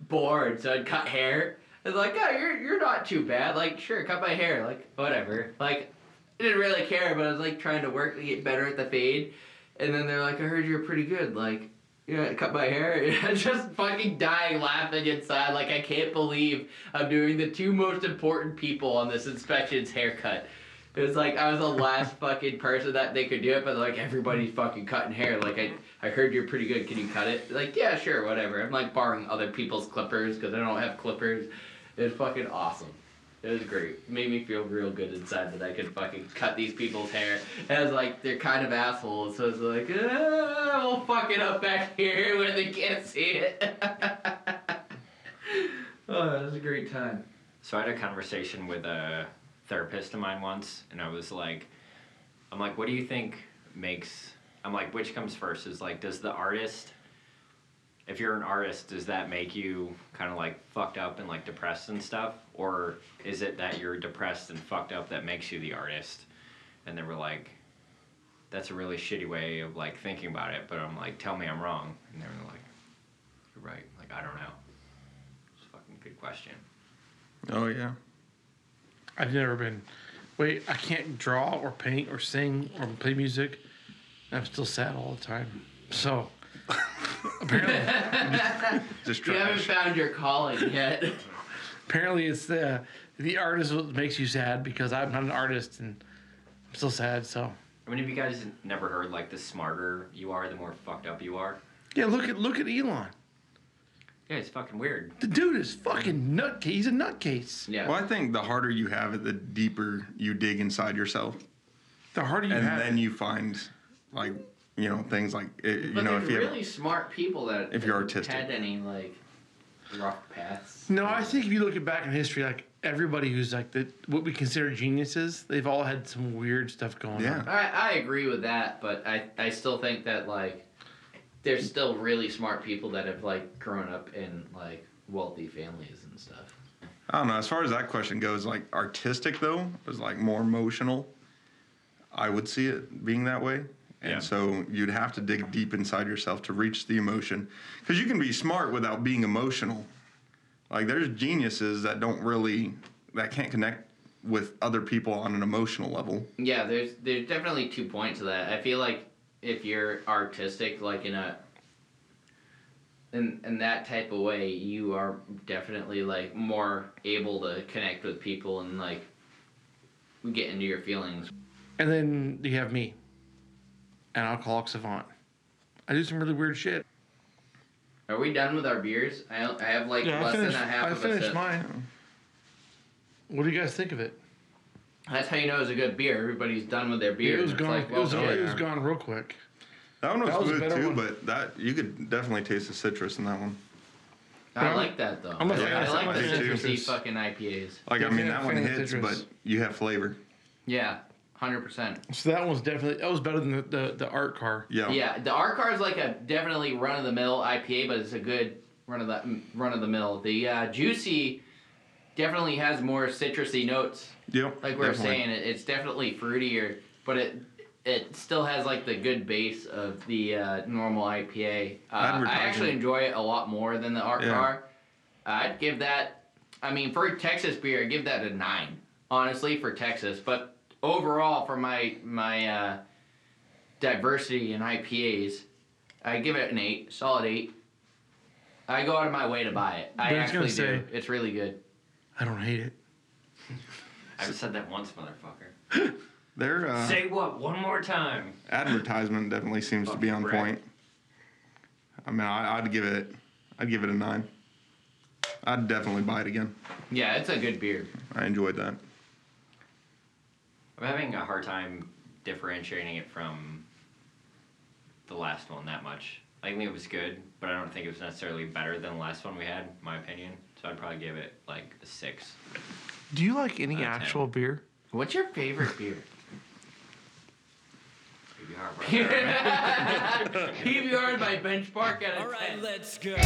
bored, so I'd cut hair. It's like, oh, you're you're not too bad. Like, sure, cut my hair. Like, whatever. Like, I didn't really care, but I was like trying to work to get better at the fade. And then they're like, I heard you're pretty good. Like, yeah, cut my hair. I'm just fucking dying laughing inside. Like, I can't believe I'm doing the two most important people on this inspection's haircut. It was like I was the last fucking person that they could do it, but like everybody's fucking cutting hair. Like I, I heard you're pretty good. Can you cut it? Like yeah, sure, whatever. I'm like borrowing other people's clippers because I don't have clippers. It was fucking awesome. It was great. It made me feel real good inside that I could fucking cut these people's hair. And I was like, they're kind of assholes, so it's like, ah, we'll fuck it up back here where they can't see it. oh, it was a great time. So I had a conversation with a therapist of mine once, and I was like, I'm like, what do you think makes? I'm like, which comes first? Is like, does the artist, if you're an artist, does that make you kind of like fucked up and like depressed and stuff, or is it that you're depressed and fucked up that makes you the artist? And they were like, that's a really shitty way of like thinking about it. But I'm like, tell me I'm wrong, and they were like, you're right. Like I don't know. It's a fucking good question. Oh yeah. I've never been. Wait, I can't draw or paint or sing or play music. I'm still sad all the time. So apparently, Just You haven't found your calling yet. apparently it's the the artist what makes you sad because I'm not an artist and I'm still sad. So I mean, have you guys never heard like the smarter you are, the more fucked up you are? yeah, look at look at Elon. Yeah, it's fucking weird. The dude is fucking nutcase. He's a nutcase. yeah. Well, I think the harder you have it, the deeper you dig inside yourself, The harder you and have, then it, you find, like, you know, things like eh, you but know, there's if you have, really smart people that if you're haven't artistic. had any like rough paths. No, I think if you look at back in history, like everybody who's like the what we consider geniuses, they've all had some weird stuff going Yeah. on. I, I agree with that, but I, I still think that like there's still really smart people that have like grown up in like wealthy families and stuff. I don't know. As far as that question goes, like artistic though is like more emotional. I would see it being that way, and Yeah. so you'd have to dig deep inside yourself to reach the emotion, because you can be smart without being emotional. Like there's geniuses that don't really that can't connect with other people on an emotional level. Yeah, there's there's definitely two points to that. I feel like if you're artistic, like in a in in that type of way, you are definitely like more able to connect with people and like get into your feelings. And then you have me, an alcoholic savant. I do some really weird shit. Are we done with our beers? I I have like Yeah, I less finished. than a half I of a finished sip. mine. What do you guys think of it? That's how you know it's a good beer. Everybody's done with their beer. it was gone. like, it was, well, oh, it was gone real quick. That one was, That was a smooth better too, one. but that you could definitely taste the citrus in that one. I I'm- like that though. I'm a I, fan I of like the citrus. citrusy fucking IPAs. Like I mean, that one hits, citrus. but you have flavor. Yeah, hundred percent. So that one's definitely that was better than the the, the art car. Yeah. Yeah, the art car is like a definitely run of the mill IPA, but it's a good run of the run of the mill. The uh, juicy definitely has more citrusy notes. Yep. Like we are saying, it, it's definitely fruitier, but it it still has like the good base of the uh, normal IPA. Uh, I actually enjoy it a lot more than the Art Yeah. Car. I'd give that. I mean, for Texas beer, I'd give that a nine. Honestly, for Texas, but overall, for my my uh, diversity in IPAs, I give it an eight, solid eight. I go out of my way to buy it. I I actually do. It's really good. I don't hate it. I've said that once, motherfucker. Their uh, Say what one more time. advertisement definitely seems to be on point. I mean, I, I'd give it, I'd give it a nine. I'd definitely buy it again. Yeah, it's a good beer. I enjoyed that. I'm having a hard time differentiating it from the last one that much. I think it was good, but I don't think it was necessarily better than the last one we had, in my opinion. So I'd probably give it like a six. Do you like any Out of 10. actual beer? What's your favorite beer? PBR, brother. PBR by Benchmark at a All right, 10. let's go.